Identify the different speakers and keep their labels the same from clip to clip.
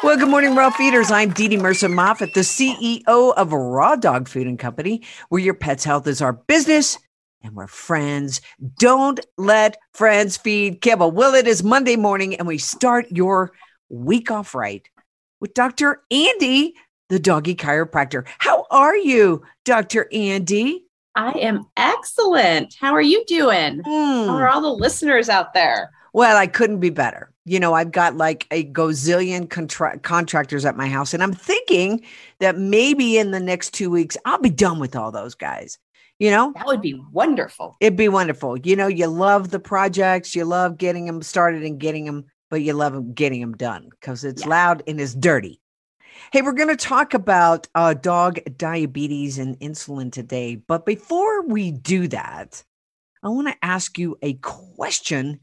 Speaker 1: Well, good morning, Raw Feeders. I'm Dee Dee Mercer Moffat, the CEO of Raw Dog Food and Company, where your pet's health is our business and we're friends. Don't let friends feed kibble. Well, it is Monday morning and we start your week off right with Dr. Andi, the doggy chiropractor. How are you, Dr. Andi?
Speaker 2: I am excellent. How are you doing?
Speaker 1: Hmm.
Speaker 2: How are all the listeners out there?
Speaker 1: Well, I couldn't be better. You know, I've got like a gazillion contra- contractors at my house, and I'm thinking that maybe in the next two weeks, I'll be done with all those guys. You know,
Speaker 2: That would be wonderful.
Speaker 1: it'd be wonderful. You know, you love the projects, you love getting them started and getting them, but you love them getting them done because it's
Speaker 2: Yeah.
Speaker 1: loud and it's dirty. Hey, we're going to talk about uh, dog diabetes and insulin today. But before we do that, I want to ask you a question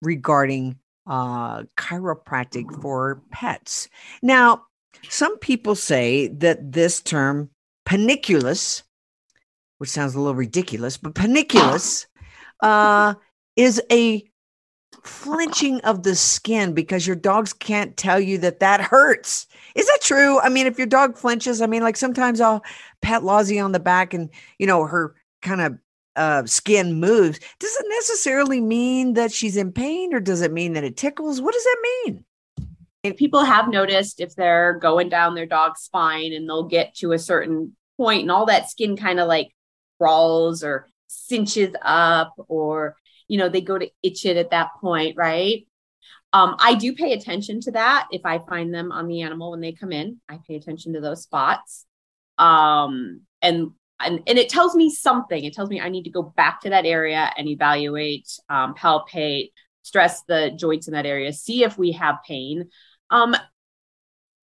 Speaker 1: regarding uh, chiropractic for pets. Now, some people say that this term panniculus, which sounds a little ridiculous, but panniculus uh, is a flinching of the skin because your dogs can't tell you that that hurts. Is that true? I mean, if your dog flinches, I mean, like sometimes I'll pat Lozzie on the back and, you know, her kind of uh, skin moves. Does it necessarily mean that she's in pain or does it mean that it tickles? What does that mean?
Speaker 2: And people have noticed if they're going down their dog's spine and they'll get to a certain point and all that skin kind of like crawls or cinches up or, you know, they go to itch it at that point, right? Um, I do pay attention to that if I find them on the animal when they come in. I pay attention to those spots. Um, and and, and it tells me something. It tells me I need to go back to that area and evaluate, um, palpate, stress the joints in that area, see if we have pain. Um,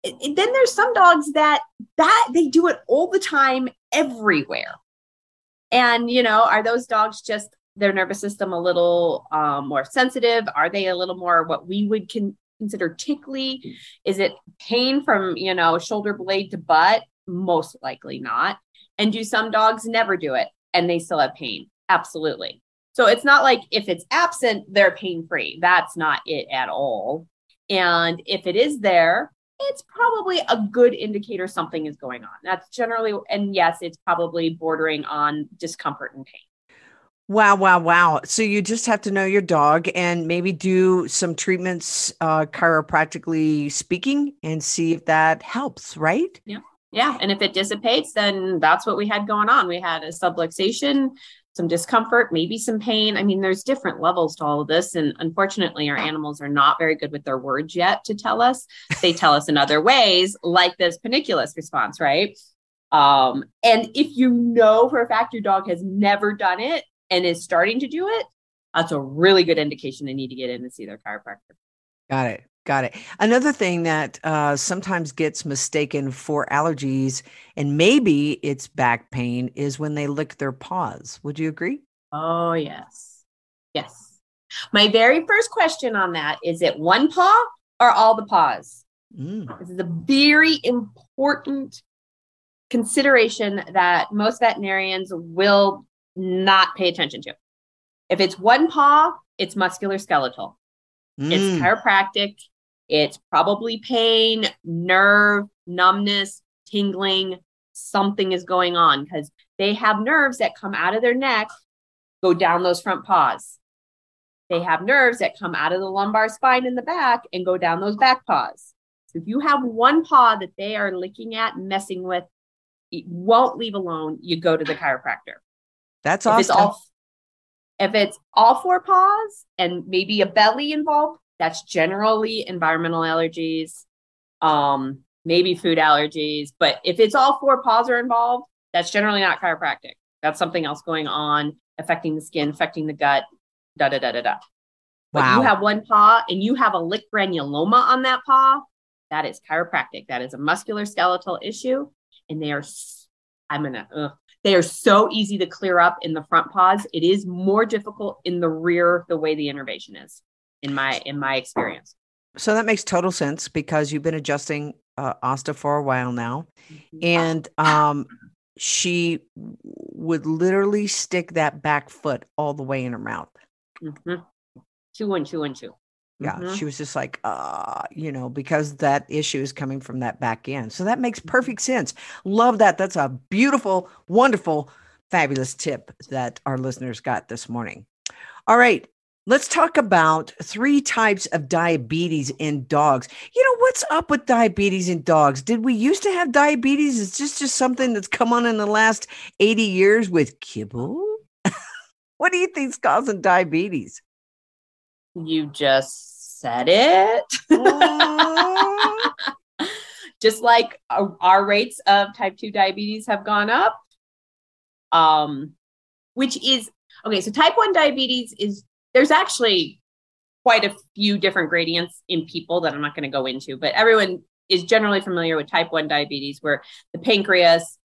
Speaker 2: it- it- then there's some dogs that that they do it all the time, everywhere. And you know, are those dogs just their nervous system a little um, more sensitive? Are they a little more what we would con- consider tickly? Is it pain from you know shoulder blade to butt? Most likely not. And do some dogs never do it and they still have pain? Absolutely. So it's not like if it's absent, they're pain free. That's not it at all. And if it is there, it's probably a good indicator something is going on. That's generally, and yes, it's probably bordering on discomfort and pain.
Speaker 1: Wow, wow, wow. So you just have to know your dog and maybe do some treatments, uh, chiropractically speaking, and see if that helps, right?
Speaker 2: Yeah. And if it dissipates, then that's what we had going on. We had a subluxation, some discomfort, maybe some pain. I mean, there's different levels to all of this. And unfortunately, our animals are not very good with their words yet to tell us. They tell us in other ways, like this panniculus response, right? Um, and if you know for a fact your dog has never done it and is starting to do it, that's a really good indication they need to get in and see their chiropractor.
Speaker 1: Got it. Got it. Another thing that uh, sometimes gets mistaken for allergies, and maybe it's back pain, is when they lick their paws. Would you agree?
Speaker 2: Oh, yes. Yes. My very first question on that is it one paw or all the paws?
Speaker 1: Mm.
Speaker 2: This is a very important consideration that most veterinarians will not pay attention to. If it's one paw, it's musculoskeletal. It's
Speaker 1: Mm.
Speaker 2: chiropractic. It's probably pain, nerve, numbness, tingling. Something is going on because they have nerves that come out of their neck, go down those front paws. They have nerves that come out of the lumbar spine in the back and go down those back paws. So if you have one paw that they are licking at, messing with, it won't leave alone, you go to the chiropractor
Speaker 1: That's
Speaker 2: if it's all if it's all four paws and maybe a belly involved that's generally environmental allergies um maybe food allergies but if it's all four paws are involved that's generally not chiropractic that's something else going on affecting the skin affecting the gut da da da da da But
Speaker 1: Wow.
Speaker 2: you have one paw and you have a lick granuloma on that paw, that is chiropractic. That is a muscular skeletal issue. And they are, I'm gonna, ugh. they are so easy to clear up in the front paws. It is more difficult in the rear, the way the innervation is, in my in my experience.
Speaker 1: So that makes total sense because you've been adjusting uh, Asta for a while now, and um, she would literally stick that back foot all the way in her mouth.
Speaker 2: Mhm. Chew and chew and chew.
Speaker 1: Yeah,
Speaker 2: Mhm.
Speaker 1: she was just like, uh, you know, because that issue is coming from that back end. So that makes perfect sense. Love that. That's a beautiful, wonderful, fabulous tip that our listeners got this morning. All right, let's talk about three types of diabetes in dogs. You know, what's up with diabetes in dogs? Did we used to have diabetes? Is this just something that's come on in the last 80 years with kibble? what do you think's causing diabetes?
Speaker 2: You just said it. Just like our, our rates of type 2 diabetes have gone up um which is okay so type 1 diabetes is there's actually quite a few different gradients in people that i'm not going to go into but everyone is generally familiar with type 1 diabetes where the pancreas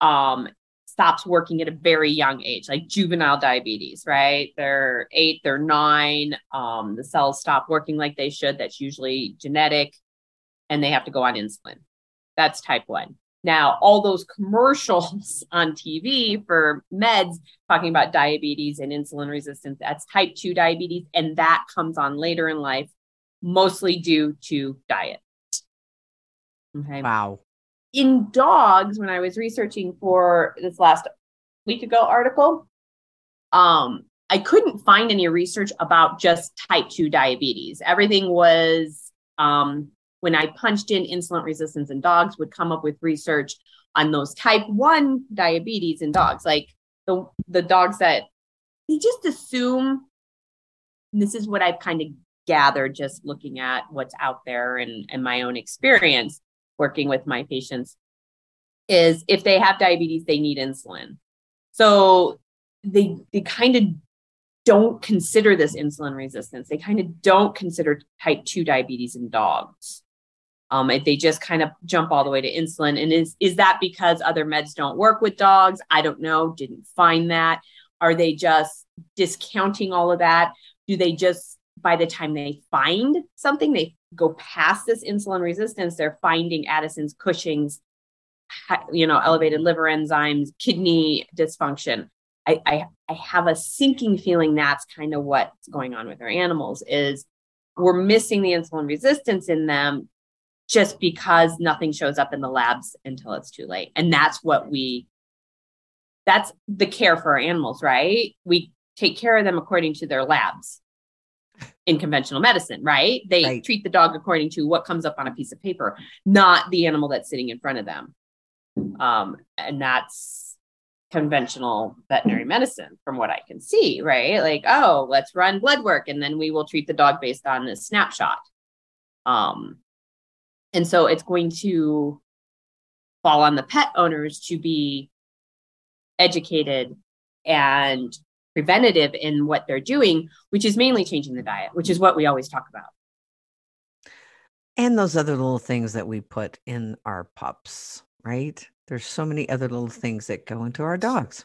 Speaker 2: um stops working at a very young age like juvenile diabetes right they're eight they're nine um the cells stop working like they should that's usually genetic and they have to go on insulin. That's type 1. Now, all those commercials on TV for meds talking about diabetes and insulin resistance, that's type 2 diabetes. And that comes on later in life, mostly due to diet. Okay.
Speaker 1: Wow.
Speaker 2: In dogs, when I was researching for this last week ago article, um, I couldn't find any research about just type 2 diabetes. Everything was um, when I punched in insulin resistance in dogs, would come up with research on those type 1 diabetes in dogs, like the, the dogs that they just assume. This is what I've kind of gathered just looking at what's out there and, and my own experience working with my patients is if they have diabetes, they need insulin. So they they kind of don't consider this insulin resistance. They kind of don't consider type 2 diabetes in dogs. Um, if they just kind of jump all the way to insulin. And is is that because other meds don't work with dogs? I don't know. Didn't find that. Are they just discounting all of that? Do they just by the time they find something, they go past this insulin resistance, they're finding Addison's, Cushing's, you know, elevated liver enzymes, kidney dysfunction. I, I, I have a sinking feeling that's kind of what's going on with our animals is we're missing the insulin resistance in them just because nothing shows up in the labs until it's too late. And that's what we that's the care for our animals, right? We take care of them according to their labs in conventional medicine, right? They
Speaker 1: Right.
Speaker 2: treat the dog according to what comes up on a piece of paper, not the animal that's sitting in front of them. Um, and that's conventional veterinary medicine from what I can see, right? Like, oh, let's run blood work and then we will treat the dog based on this snapshot. Um, and so it's going to fall on the pet owners to be educated and preventative in what they're doing, which is mainly changing the diet, which is what we always talk about.
Speaker 1: And those other little things that we put in our pups, right? There's so many other little things that go into our dogs.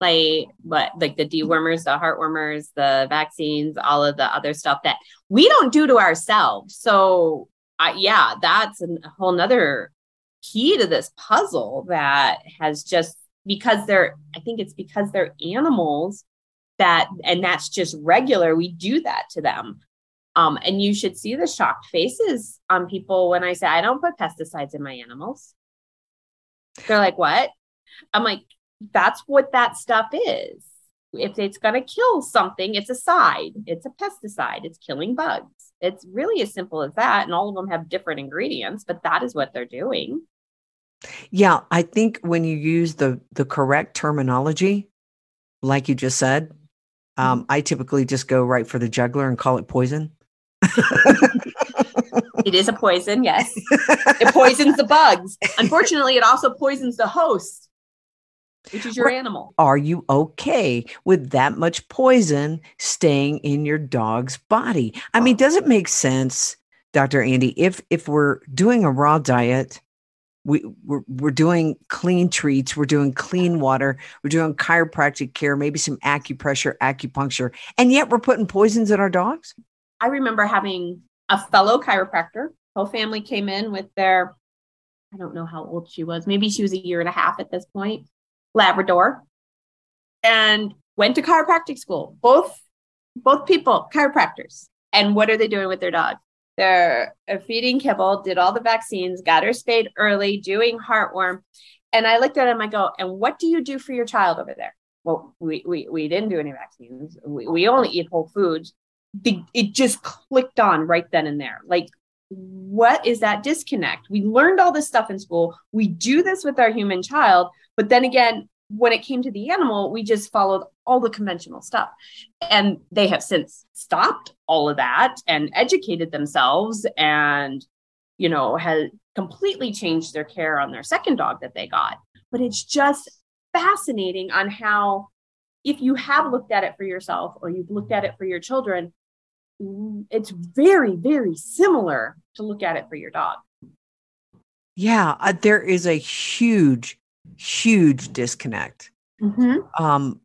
Speaker 2: Like what like the dewormers, the heartwormers, the vaccines, all of the other stuff that we don't do to ourselves. So uh, yeah, that's a whole nother key to this puzzle that has just because they're I think it's because they're animals that and that's just regular. We do that to them. Um, and you should see the shocked faces on people when I say I don't put pesticides in my animals. They're like, what? I'm like, that's what that stuff is. If it's going to kill something, it's a side, it's a pesticide, it's killing bugs. It's really as simple as that. And all of them have different ingredients, but that is what they're doing.
Speaker 1: Yeah, I think when you use the the correct terminology, like you just said, um, I typically just go right for the juggler and call it poison.
Speaker 2: It is a poison, yes. It poisons the bugs. Unfortunately, it also poisons the host. Which is your animal.
Speaker 1: Are you okay with that much poison staying in your dog's body? I mean, does it make sense, Dr. Andi, if if we're doing a raw diet, we, we're, we're doing clean treats, we're doing clean water, we're doing chiropractic care, maybe some acupressure, acupuncture, and yet we're putting poisons in our dogs?
Speaker 2: I remember having a fellow chiropractor. Whole family came in with their, I don't know how old she was. Maybe she was a year and a half at this point, Labrador, and went to chiropractic school. Both both people chiropractors. And what are they doing with their dog? They're feeding kibble, did all the vaccines, got her spayed early, doing heartworm. And I looked at him, I go, and what do you do for your child over there? Well, we we, we didn't do any vaccines. We, we only eat whole foods. The, it just clicked on right then and there. Like, what is that disconnect? We learned all this stuff in school. We do this with our human child, but then again, when it came to the animal, we just followed all the conventional stuff. And they have since stopped all of that and educated themselves and, you know, had completely changed their care on their second dog that they got. But it's just fascinating on how, if you have looked at it for yourself or you've looked at it for your children, it's very, very similar to look at it for your dog.
Speaker 1: Yeah, uh, there is a huge huge disconnect mm-hmm. um,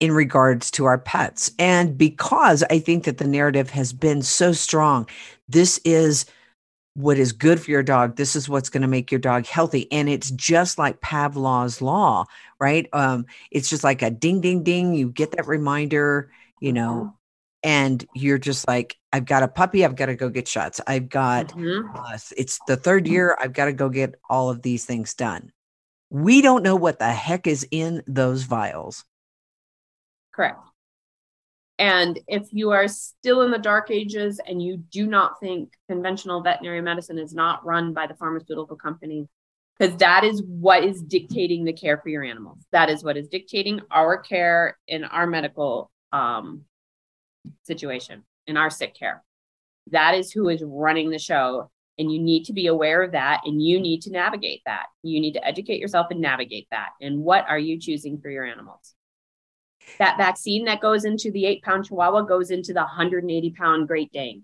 Speaker 1: in regards to our pets. And because I think that the narrative has been so strong, this is what is good for your dog. This is what's going to make your dog healthy. And it's just like Pavlov's law, right? Um, it's just like a ding, ding, ding. You get that reminder, you know, mm-hmm. and you're just like, I've got a puppy. I've got to go get shots. I've got, mm-hmm. uh, it's the third year. I've got to go get all of these things done. We don't know what the heck is in those vials.
Speaker 2: Correct. And if you are still in the dark ages and you do not think conventional veterinary medicine is not run by the pharmaceutical companies, because that is what is dictating the care for your animals. That is what is dictating our care in our medical um, situation, in our sick care. That is who is running the show. And you need to be aware of that and you need to navigate that. You need to educate yourself and navigate that. And what are you choosing for your animals? That vaccine that goes into the eight pound Chihuahua goes into the 180 pound Great Dane.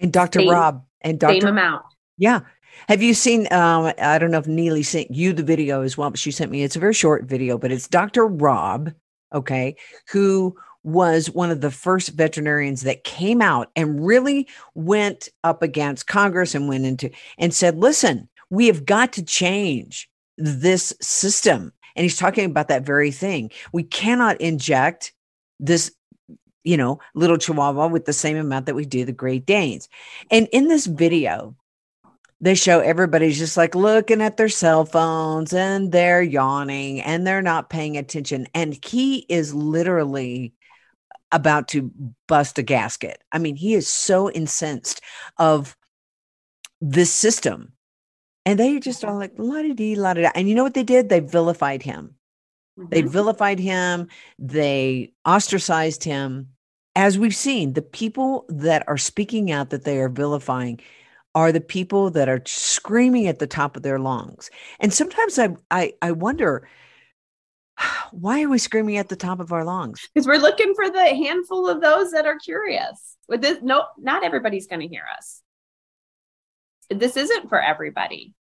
Speaker 1: And Dr. Same, Rob and Dr.
Speaker 2: Same amount.
Speaker 1: Yeah. Have you seen? Um, I don't know if Neely sent you the video as well, but she sent me. It's a very short video, but it's Dr. Rob, okay, who was one of the first veterinarians that came out and really went up against Congress and went into and said, listen, we have got to change this system. And he's talking about that very thing. We cannot inject this, you know, little chihuahua with the same amount that we do the Great Danes. And in this video, they show everybody's just like looking at their cell phones and they're yawning and they're not paying attention. And he is literally about to bust a gasket. I mean, he is so incensed of this system. And they just are like, la di dee, la da. And you know what they did? They vilified him. Mm-hmm. They vilified him. They ostracized him. As we've seen, the people that are speaking out that they are vilifying are the people that are screaming at the top of their lungs. And sometimes I I, I wonder, why are we screaming at the top of our lungs?
Speaker 2: Because we're looking for the handful of those that are curious. With this, no, not everybody's going to hear us. This isn't for everybody.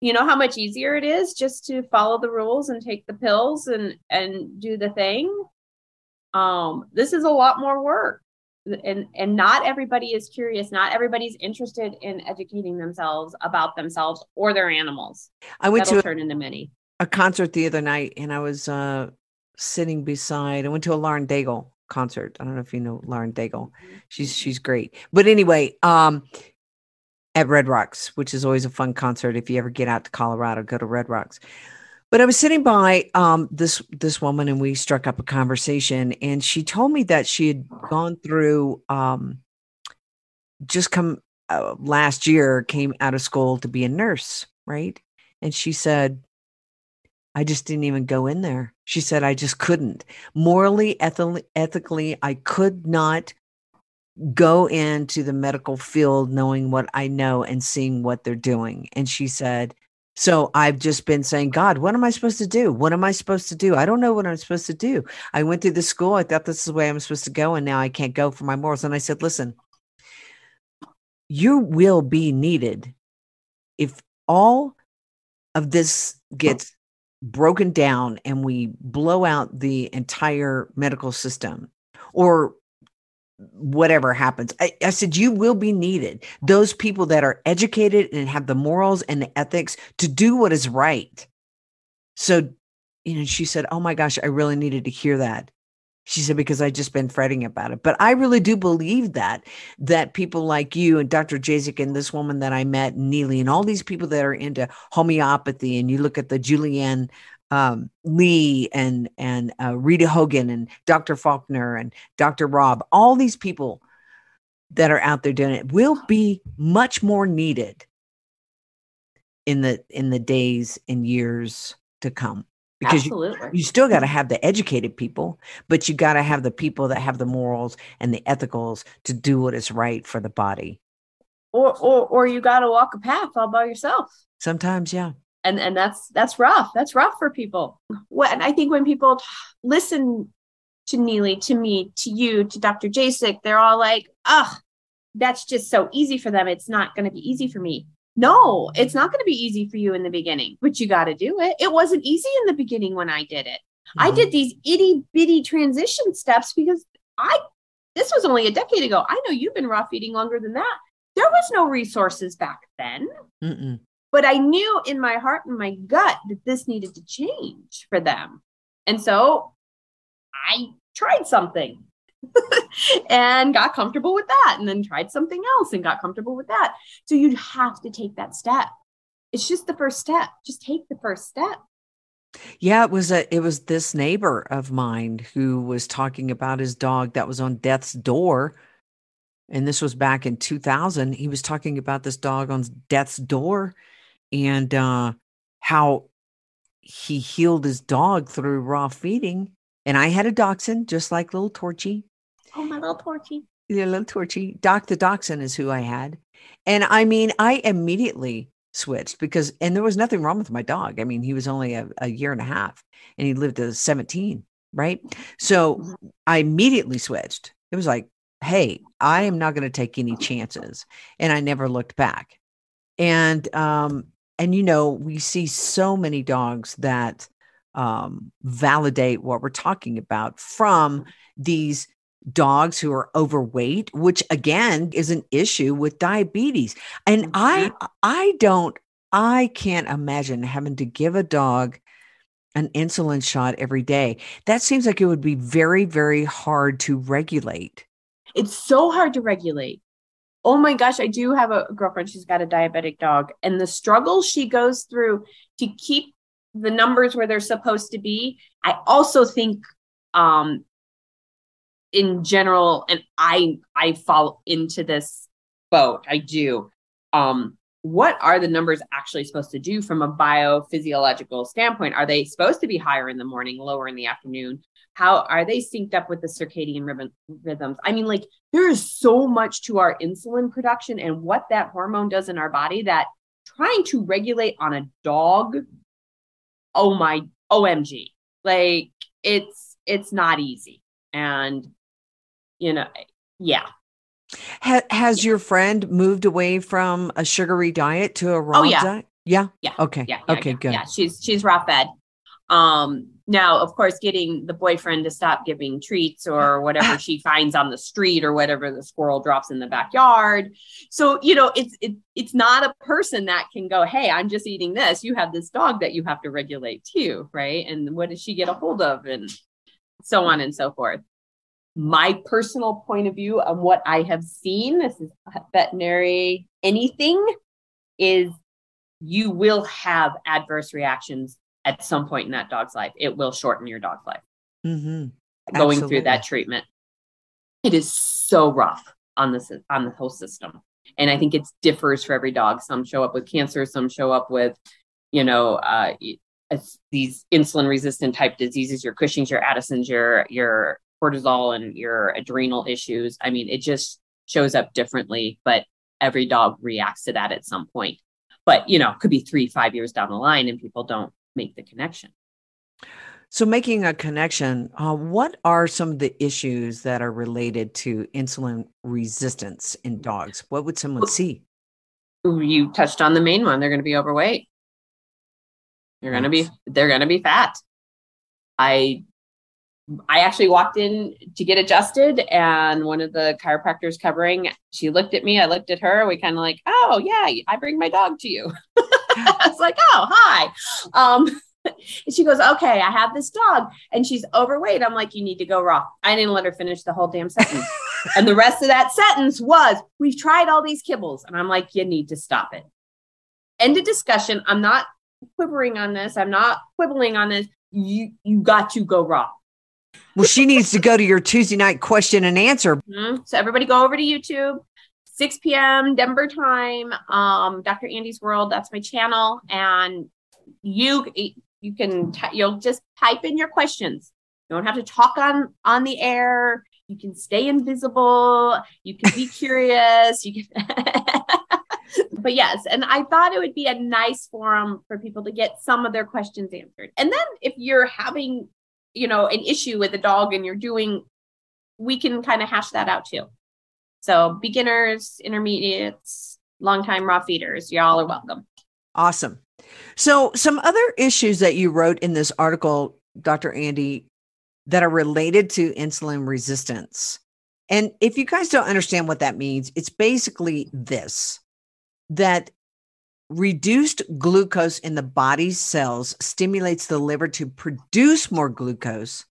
Speaker 2: You know how much easier it is just to follow the rules and take the pills and and do the thing. Um, this is a lot more work, and and not everybody is curious. Not everybody's interested in educating themselves about themselves or their animals.
Speaker 1: I went
Speaker 2: That'll
Speaker 1: to
Speaker 2: turn into many
Speaker 1: a concert the other night and I was uh, sitting beside, I went to a Lauren Daigle concert. I don't know if you know Lauren Daigle. Mm-hmm. She's she's great. But anyway, um at Red Rocks, which is always a fun concert. If you ever get out to Colorado, go to Red Rocks. But I was sitting by um, this this woman, and we struck up a conversation. And she told me that she had gone through um, just come uh, last year, came out of school to be a nurse, right? And she said I just didn't even go in there. She said, I just couldn't. Morally, ethically, ethically, I could not go into the medical field knowing what I know and seeing what they're doing. And she said, So I've just been saying, God, what am I supposed to do? What am I supposed to do? I don't know what I'm supposed to do. I went through the school. I thought this is the way I'm supposed to go. And now I can't go for my morals. And I said, listen, you will be needed if all of this gets broken down and we blow out the entire medical system or whatever happens. I, I, said, you will be needed. Those people that are educated and have the morals and the ethics to do what is right. So, you know, she said, Oh my gosh, I really needed to hear that. She said, because I just been fretting about it. But I really do believe that, that people like you and Dr. Jasek and this woman that I met, Neely, and all these people that are into homeopathy, and you look at the Julianne um, Lee and and uh, Rita Hogan and Dr. Faulkner and Dr. Rob, all these people that are out there doing it will be much more needed in the in the days and years to come because you, you, still got to have the educated people but you got to have the people that have the morals and the ethicals to do what is right for the body.
Speaker 2: Or or, or you got to walk a path all by yourself.
Speaker 1: Sometimes yeah.
Speaker 2: And and that's that's rough. That's rough for people. When i think when people listen to neely to me to you to dr jasek they're all like ugh that's just so easy for them. It's not going to be easy for me no it's not going to be easy for you in the beginning but you got to do it it wasn't easy in the beginning when i did it mm-hmm. i did these itty bitty transition steps because i this was only a decade ago i know you've been raw feeding longer than that there was no resources back then Mm-mm. But I knew in my heart and my gut that this needed to change for them. And so I tried something and got comfortable with that, and then tried something else and got comfortable with that. So you'd have to take that step. It's just the first step. Just take the first step.
Speaker 1: Yeah, it was a it was this neighbor of mine who was talking about his dog that was on death's door. And this was back in 2000. He was talking about this dog on death's door and uh, how he healed his dog through raw feeding. And I had a dachshund, just like little Torchy.
Speaker 2: Oh, my little Torchy.
Speaker 1: Yeah, little Torchy. Doc the dachshund is who I had. And I mean, I immediately switched because, and there was nothing wrong with my dog. I mean, he was only a, a year and a half and he lived to 17, right? So mm-hmm. I immediately switched. It was like, hey, I am not going to take any chances. And I never looked back. And um, and you know we see so many dogs that um, validate what we're talking about from these dogs who are overweight which again is an issue with diabetes and i mm-hmm. i don't i can't imagine having to give a dog an insulin shot every day that seems like it would be very very hard to regulate
Speaker 2: it's so hard to regulate oh my gosh, I do have a girlfriend. She's got a diabetic dog, and the struggle she goes through to keep the numbers where they're supposed to be. I also think, um, in general, and I I fall into this boat. I do. Um, what are the numbers actually supposed to do from a biophysiological standpoint? Are they supposed to be higher in the morning, lower in the afternoon? how are they synced up with the circadian rhythms i mean like there is so much to our insulin production and what that hormone does in our body that trying to regulate on a dog oh my omg like it's it's not easy and you know yeah
Speaker 1: ha- has yeah. your friend moved away from a sugary diet to a raw oh,
Speaker 2: yeah.
Speaker 1: diet yeah
Speaker 2: yeah
Speaker 1: okay
Speaker 2: yeah,
Speaker 1: yeah okay good
Speaker 2: yeah she's she's raw fed um now, of course, getting the boyfriend to stop giving treats or whatever she finds on the street or whatever the squirrel drops in the backyard. So, you know, it's it, it's not a person that can go, "Hey, I'm just eating this." You have this dog that you have to regulate too, right? And what does she get a hold of and so on and so forth. My personal point of view on what I have seen, this is veterinary anything is you will have adverse reactions at some point in that dog's life. It will shorten your dog's life. Mm-hmm. Going through that treatment, it is so rough on this on the whole system, and I think it differs for every dog. Some show up with cancer, some show up with, you know, uh, these insulin resistant type diseases, your Cushing's, your Addison's, your your cortisol, and your adrenal issues. I mean, it just shows up differently, but every dog reacts to that at some point. but you know, could be three, five years down the line and people don't make the connection.
Speaker 1: So, making a connection, uh, what are some of the issues that are related to insulin resistance in dogs? What would someone see?
Speaker 2: You touched on the main one. They're going to be overweight. They're going to be they're going to be fat. I I actually walked in to get adjusted, and one of the chiropractors covering, she looked at me. I looked at her. We kind of like, oh yeah, I bring my dog to you. I was like, oh hi. Um, she goes, okay, I have this dog, and she's overweight. I'm like, you need to go raw. I didn't let her finish the whole damn sentence, and the rest of that sentence was, we've tried all these kibbles, and I'm like, you need to stop it. End of discussion. I'm not quivering on this. I'm not quibbling on this. You you got to go raw.
Speaker 1: Well, she needs to go to your Tuesday night question and answer.
Speaker 2: Mm-hmm. So everybody go over to YouTube, 6 p.m. Denver time. Um, Dr. Andi's World. That's my channel, and you you can t- you'll just type in your questions. You don't have to talk on on the air. You can stay invisible. You can be curious. You can. but yes, and I thought it would be a nice forum for people to get some of their questions answered. And then if you're having you know an issue with a dog and you're doing we can kind of hash that out too. So beginners intermediates long time raw feeders y'all are welcome.
Speaker 1: Awesome. So some other issues that you wrote in this article dr andi that are related to insulin resistance. And if you guys don't understand what that means it's basically this that Reduced glucose in the body's cells stimulates the liver to produce more glucose,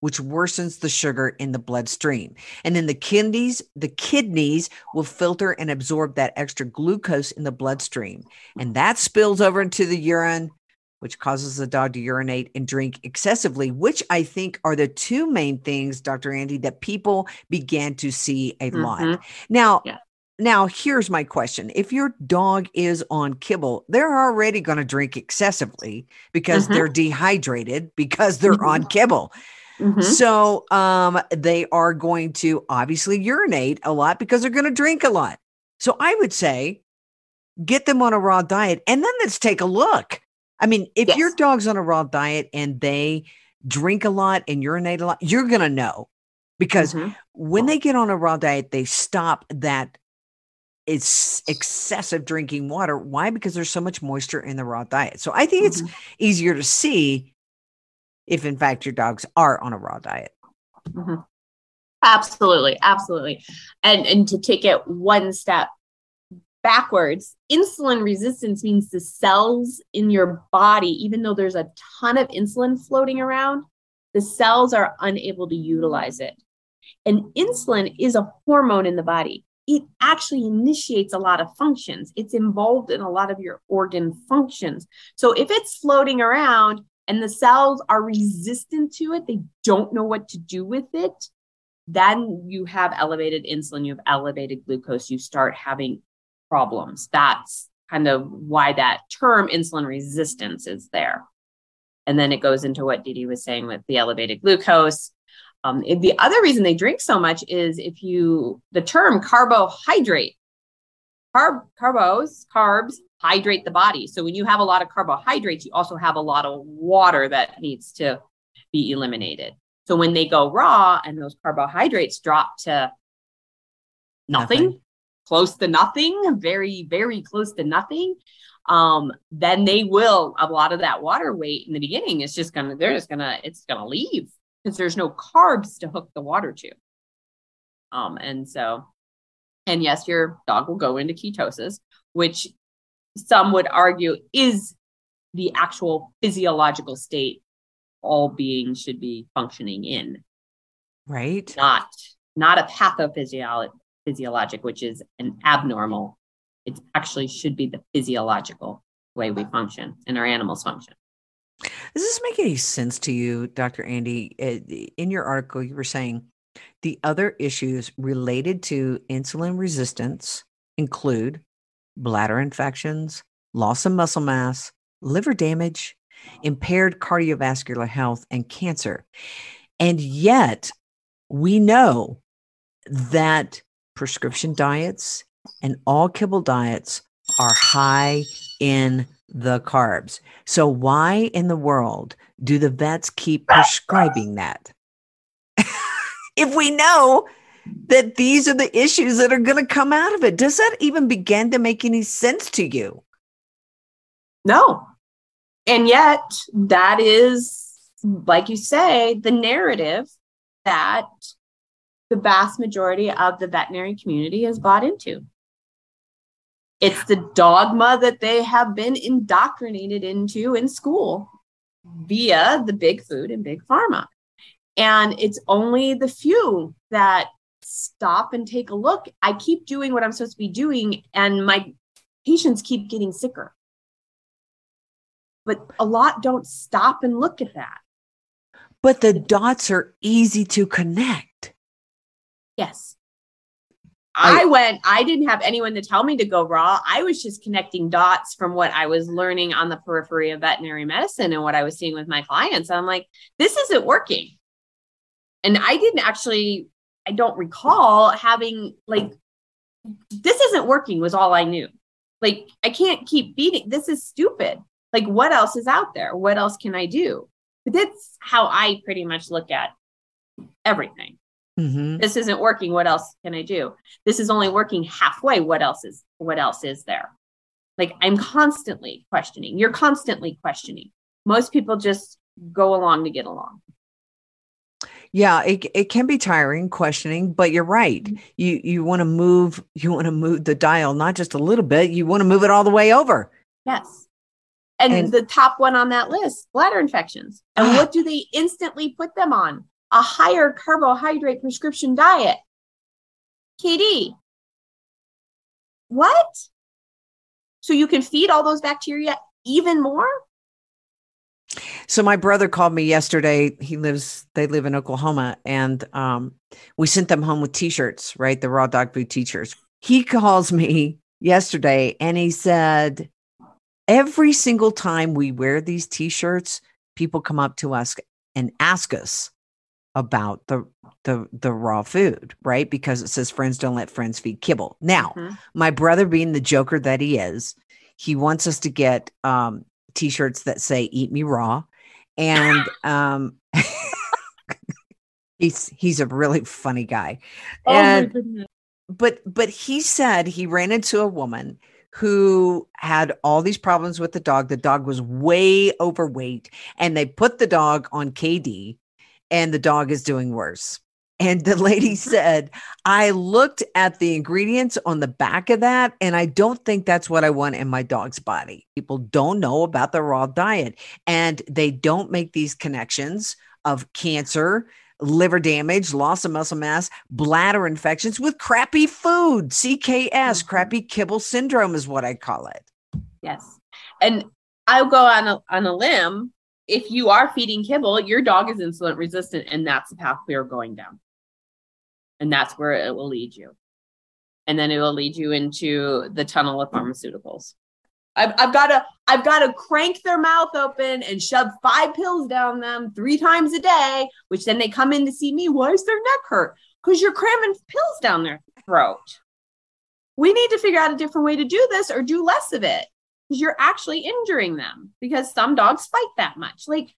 Speaker 1: which worsens the sugar in the bloodstream. And then the kidneys, the kidneys will filter and absorb that extra glucose in the bloodstream. And that spills over into the urine, which causes the dog to urinate and drink excessively, which I think are the two main things, Dr. Andi, that people began to see a mm-hmm. lot. Now, yeah. Now, here's my question. If your dog is on kibble, they're already going to drink excessively because mm-hmm. they're dehydrated because they're mm-hmm. on kibble. Mm-hmm. So um, they are going to obviously urinate a lot because they're going to drink a lot. So I would say get them on a raw diet and then let's take a look. I mean, if yes. your dog's on a raw diet and they drink a lot and urinate a lot, you're going to know because mm-hmm. when they get on a raw diet, they stop that it's excessive drinking water. Why? Because there's so much moisture in the raw diet. So I think mm-hmm. it's easier to see if, in fact, your dogs are on a raw diet.
Speaker 2: Mm-hmm. Absolutely, absolutely, and and to take it one step backwards, insulin resistance means the cells in your body, even though there's a ton of insulin floating around, the cells are unable to utilize it. And insulin is a hormone in the body it actually initiates a lot of functions. It's involved in a lot of your organ functions. So if it's floating around and the cells are resistant to it, they don't know what to do with it, then you have elevated insulin, you have elevated glucose, you start having problems. That's kind of why that term insulin resistance is there. And then it goes into what Didi was saying with the elevated glucose. Um, the other reason they drink so much is if you, the term carbohydrate, carb, carbos, carbs hydrate the body. So when you have a lot of carbohydrates, you also have a lot of water that needs to be eliminated. So when they go raw and those carbohydrates drop to nothing, nothing. close to nothing, very, very close to nothing, um, then they will, a lot of that water weight in the beginning is just gonna, they're just gonna, it's gonna leave because there's no carbs to hook the water to. Um, and so, and yes, your dog will go into ketosis, which some would argue is the actual physiological state all beings should be functioning in.
Speaker 1: Right.
Speaker 2: Not not a pathophysiologic physiologic, which is an abnormal. It actually should be the physiological way we function and our animals function.
Speaker 1: Does this make any sense to you, Dr. Andi? Eh, in your article, you were saying the other issues related to insulin resistance include bladder infections, loss of muscle mass, liver damage, impaired cardiovascular health, and cancer. And yet, we know that prescription diets and all kibble diets are high in the carbs. So, why in the world do the vets keep prescribing that? if we know that these are the issues that are going to come out of it, does that even begin to make any sense to you?
Speaker 2: No. And yet, that is, like you say, the narrative that the vast majority of the veterinary community is bought into. It's the dogma that they have been indoctrinated into in school via the big food and big pharma. And it's only the few that stop and take a look. I keep doing what I'm supposed to be doing, and my patients keep getting sicker. But a lot don't stop and look at that.
Speaker 1: But the dots are easy to connect.
Speaker 2: Yes. I, went, I didn't have anyone to tell me to go raw. I was just connecting dots from what I was learning on the periphery of veterinary medicine and what I was seeing with my clients. I'm like, this isn't working. And I didn't actually, I don't recall having like, this isn't working was all I knew. Like, I can't keep beating, this is stupid. Like, what else is out there? What else can I do? But that's how I pretty much look at everything. Mm-hmm. This isn't working. What else can I do? This is only working halfway. What else is what else is there? Like I'm constantly questioning. You're constantly questioning. Most people just go along to get along.
Speaker 1: Yeah, it it can be tiring questioning, but you're right. Mm-hmm. You you want to move you want to move the dial not just a little bit, you want to move it all the way over.
Speaker 2: Yes. And, and the top one on that list, bladder infections. And uh, what do they instantly put them on? A higher carbohydrate prescription diet. KD. What? So you can feed all those bacteria even more?
Speaker 1: So my brother called me yesterday. He lives, they live in Oklahoma, and um, we sent them home with t-shirts, right? The raw dog food t-shirts. He calls me yesterday and he said, every single time we wear these t-shirts, people come up to us and ask us about the the the raw food, right? Because it says friends don't let friends feed kibble. Now, mm-hmm. my brother being the joker that he is, he wants us to get um t-shirts that say eat me raw and um he's he's a really funny guy. Oh and but but he said he ran into a woman who had all these problems with the dog. The dog was way overweight, and they put the dog on KD, and the dog is doing worse. And the lady said, I looked at the ingredients on the back of that, and I don't think that's what I want in my dog's body. People don't know about the raw diet, and they don't make these connections of cancer, liver damage, loss of muscle mass, bladder infections with crappy food. CKS, mm-hmm. crappy kibble syndrome is what I call it.
Speaker 2: Yes. And I'll go on a, on a limb if you are feeding kibble, your dog is insulin resistant, and that's the path we are going down. And that's where it will lead you. And then it will lead you into the tunnel of pharmaceuticals. I've, I've got to I've got to crank their mouth open and shove five pills down them three times a day, which then they come in to see me. Why is their neck hurt? Because you're cramming pills down their throat. We need to figure out a different way to do this or do less of it because you're actually injuring them because some dogs fight that much. Like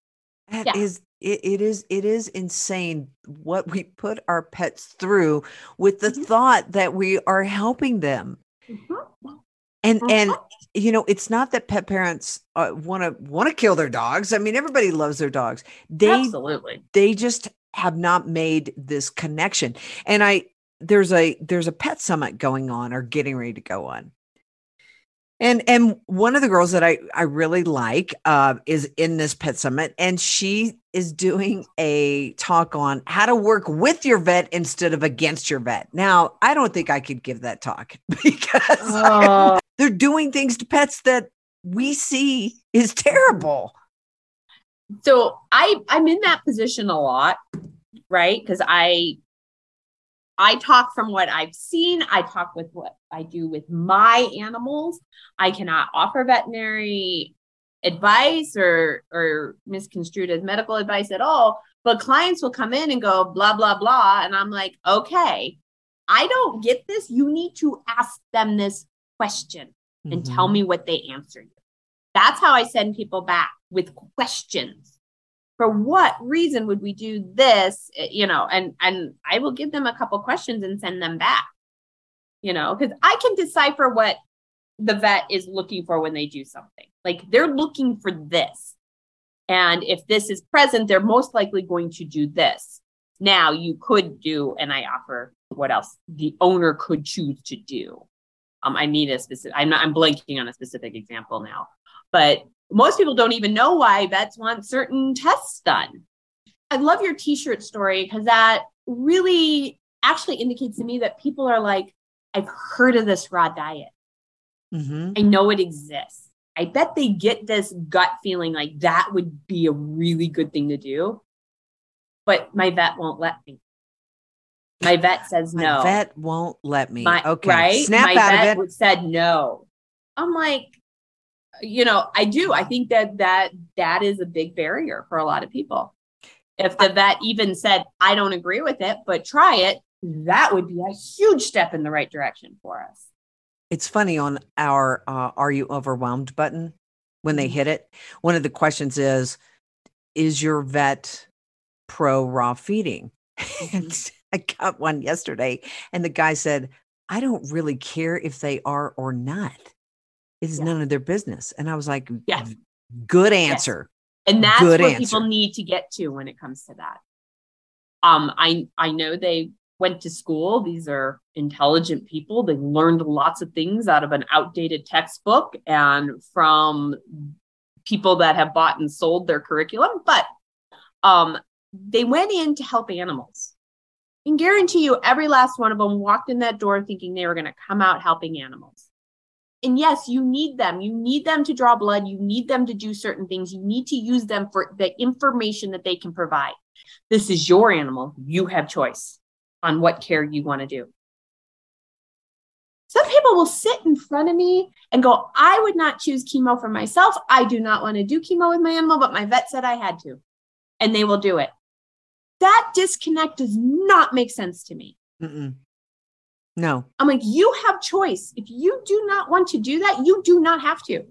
Speaker 1: that yeah. is it, it is it is insane what we put our pets through with the mm-hmm. thought that we are helping them. Mm-hmm. And mm-hmm. and you know, it's not that pet parents want to want to kill their dogs. I mean, everybody loves their dogs. They
Speaker 2: Absolutely.
Speaker 1: They just have not made this connection. And I there's a there's a pet summit going on or getting ready to go on and and one of the girls that I I really like uh, is in this pet summit, and she is doing a talk on how to work with your vet instead of against your vet. Now, I don't think I could give that talk because uh, they're doing things to pets that we see is terrible.
Speaker 2: So I I'm in that position a lot, right? Because I I talk from what I've seen. I talk with what I do with my animals. I cannot offer veterinary advice or or misconstrued as medical advice at all. But clients will come in and go blah blah blah, and I'm like, okay, I don't get this. You need to ask them this question. and tell
Speaker 1: Mhm.
Speaker 2: me what they answered. That's how I send people back with questions. For what reason would we do this? Eh, You know, and and I will give them a couple questions and send them back. You know, because I can decipher what the vet is looking for when they do something. Like they're looking for this. And if this is present, they're most likely going to do this. Now you could do, and I offer what else the owner could choose to do. Um, I need a specific, I'm not, I'm blanking on a specific example now, but most people don't even know why vets want certain tests done. I love your t-shirt story because that really actually indicates to me that people are like, I've heard of this raw diet.
Speaker 1: Mhm.
Speaker 2: I know it exists. I bet they get this gut feeling like that would be a really good thing to do. But my vet won't let me. My vet says no.
Speaker 1: My vet won't let me.
Speaker 2: My-
Speaker 1: okay.
Speaker 2: Right?
Speaker 1: Snap
Speaker 2: my
Speaker 1: out of it.
Speaker 2: said no. I'm like, you know, I do. I think that that that is a big barrier for a lot of people. If the vet even said, I don't agree with it, but try it, that would be a huge step in the right direction for us.
Speaker 1: It's funny on our uh, "Are you overwhelmed?" button when they
Speaker 2: Mhm.
Speaker 1: hit it. One of the questions is, "Is your vet pro raw feeding?" and I got one yesterday, and the guy said, "I don't really care if they are or not. It's
Speaker 2: Yeah.
Speaker 1: none of their business." And I was like,
Speaker 2: Yeah.
Speaker 1: "Good answer."
Speaker 2: and that's
Speaker 1: Good
Speaker 2: what
Speaker 1: answer.
Speaker 2: people need to get to when it comes to that um i i know they went to school these are intelligent people they learned lots of things out of an outdated textbook and from people that have bought and sold their curriculum but um they went in to help animals I can guarantee you every last one of them walked in that door thinking they were going to come out helping animals and yes, you need them. You need them to draw blood. You need them to do certain things. You need to use them for the information that they can provide. This is your animal. You have choice on what care you want to do. Some people will sit in front of me and go, I would not choose chemo for myself. I do not want to do chemo with my animal, but my vet said I had to. And they will do it. That disconnect does not make sense to me.
Speaker 1: Mm-mm. No,
Speaker 2: I'm like, you have choice. If you do not want to do that, you do not have to.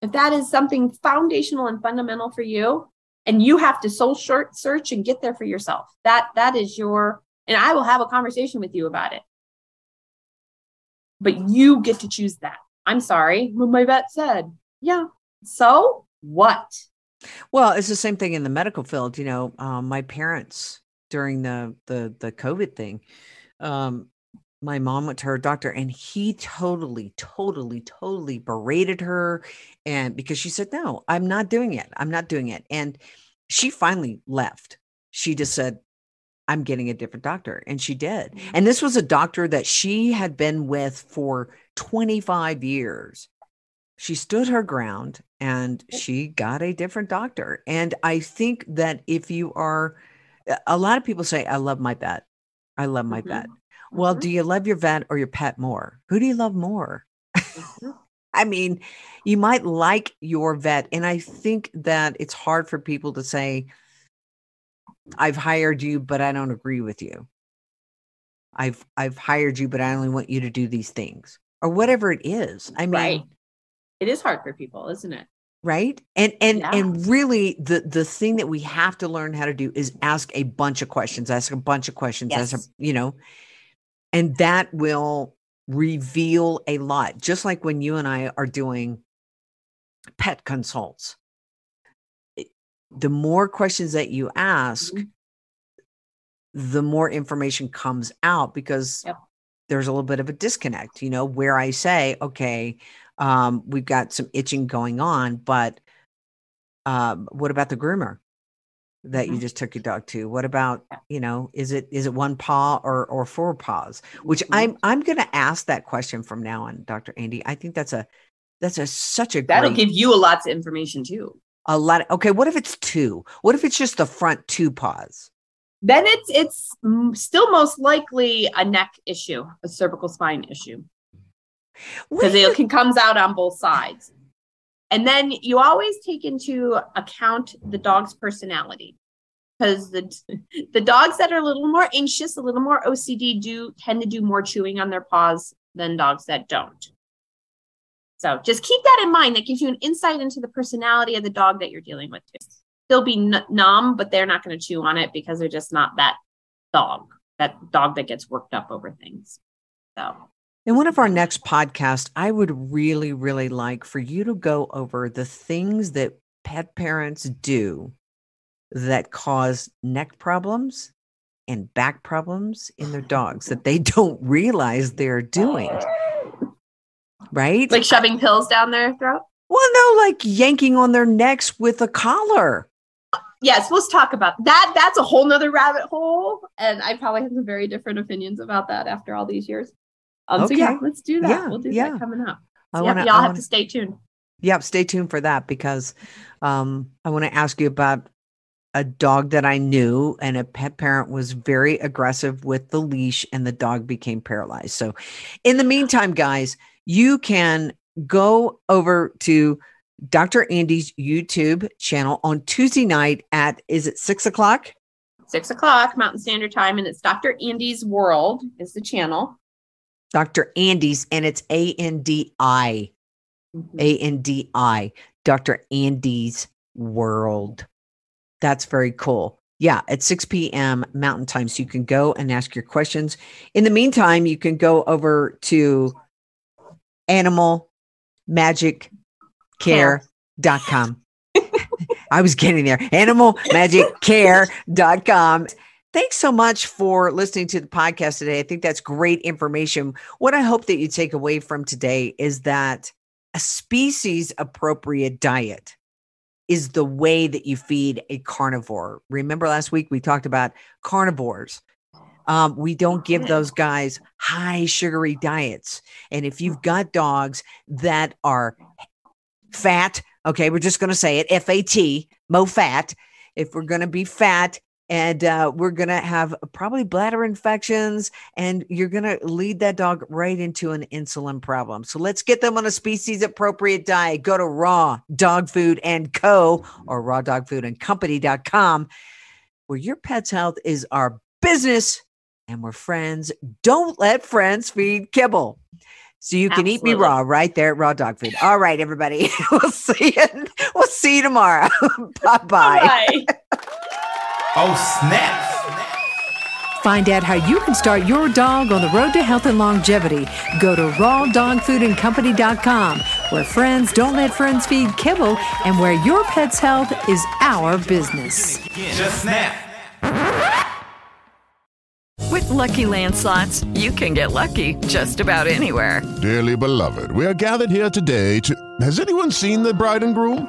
Speaker 2: If that is something foundational and fundamental for you, and you have to soul short search and get there for yourself, that that is your, and I will have a conversation with you about it. But you get to choose that. I'm sorry, what my vet said. Yeah. So what?
Speaker 1: Well, it's the same thing in the medical field. You know, um, my parents during the the the COVID thing, um, my mom went to her doctor, and he totally, totally, totally berated her, and because she said, "No, I'm not doing it. I'm not doing it," and she finally left. She just said, "I'm getting a different doctor," and she did. And this was a doctor that she had been with for 25 years. She stood her ground and she got a different doctor. And I think that if you are, a lot of people say, I love my vet. I love my
Speaker 2: Mhm.
Speaker 1: vet. Well,
Speaker 2: Mhm.
Speaker 1: do you love your vet or your pet more? Who do you love more?
Speaker 2: Mhm.
Speaker 1: I mean, you might like your vet. And I think that it's hard for people to say, I've hired you, but I don't agree with you. I've I've hired you, but I only want you to do these things. Or whatever it is. I mean,
Speaker 2: Right. It is hard for people, isn't it?
Speaker 1: Right and and
Speaker 2: Yeah.
Speaker 1: and really the the thing that we have to learn how to do is ask a bunch of questions ask a bunch of questions ask a, you know and that will reveal a lot just like when you and i are doing pet consults the more questions that you ask
Speaker 2: Mhm.
Speaker 1: the more information comes out because
Speaker 2: Yep.
Speaker 1: there's a little bit of a disconnect you know where i say okay um, we've got some itching going on but um, what about the groomer that you
Speaker 2: Mhm.
Speaker 1: just took your dog to? What about you know is it is it one paw or or four paws? Which
Speaker 2: Mhm.
Speaker 1: i'm i'm going to ask that question from now on dr andi. I think that's a that's a such a
Speaker 2: That'll
Speaker 1: great
Speaker 2: give you a lots of information too.
Speaker 1: a lot okay what if it's two? What if it's just the front two paws?
Speaker 2: Then it's it's still most likely a neck issue, a cervical spine issue, because it can comes out on both sides. And then you always take into account the dog's personality, because the the dogs that are a little more anxious, a little more OCD, do tend to do more chewing on their paws than dogs that don't. So just keep that in mind. That gives you an insight into the personality of the dog that you're dealing with. Too. They'll be n- numb, but they're not going to chew on it because they're just not that dog, that dog that gets worked up over things. So
Speaker 1: in one of our next podcasts, I would really, really like for you to go over the things that pet parents do that cause neck problems and back problems in their dogs that they don't realize they're doing. Right?
Speaker 2: Like shoving pills down their throat?
Speaker 1: Well, no, like yanking on their necks with a collar.
Speaker 2: Yes, let's talk about that. That's a whole nother rabbit hole. And I probably have some very different opinions about that after all these years. Um, okay. So yeah, let's do that. Yeah, we'll do yeah. that coming up. So wanna, y'all have to stay tuned.
Speaker 1: Yep, stay tuned for that because um, I want to ask you about a dog that I knew, and a pet parent was very aggressive with the leash, and the dog became paralyzed. So, in the meantime, guys, you can go over to Dr. Andi's YouTube channel on Tuesday night at is it six o'clock?
Speaker 2: Six o'clock Mountain Standard Time, and it's Dr. Andi's World is the channel.
Speaker 1: Dr. Andi's, and it's A N D I. Mm-hmm. A N D I. Dr. Andi's World. That's very cool. Yeah, at 6 p.m. Mountain Time. So you can go and ask your questions. In the meantime, you can go over to animalmagiccare.com. I was getting there. Animalmagiccare.com. Thanks so much for listening to the podcast today. I think that's great information. What I hope that you take away from today is that a species appropriate diet is the way that you feed a carnivore. Remember last week we talked about carnivores. Um, we don't give those guys high sugary diets. And if you've got dogs that are fat, okay, we're just going to say it F A T, mo fat. If we're going to be fat, and uh, we're going to have probably bladder infections and you're going to lead that dog right into an insulin problem so let's get them on a species appropriate diet go to raw dog food and co or raw dog food and company.com where your pet's health is our business and we're friends don't let friends feed kibble so you can Absolutely. eat me raw right there at Raw Dog Food. All right, everybody. we'll see you. We'll see you tomorrow. Bye-bye. Bye.
Speaker 3: Oh, snap.
Speaker 4: Find out how you can start your dog on the road to health and longevity. Go to rawdogfoodandcompany.com, where friends don't let friends feed kibble and where your pet's health is our business.
Speaker 3: Just snap.
Speaker 5: With lucky landslots, you can get lucky just about anywhere.
Speaker 6: Dearly beloved, we are gathered here today to. Has anyone seen the bride and groom?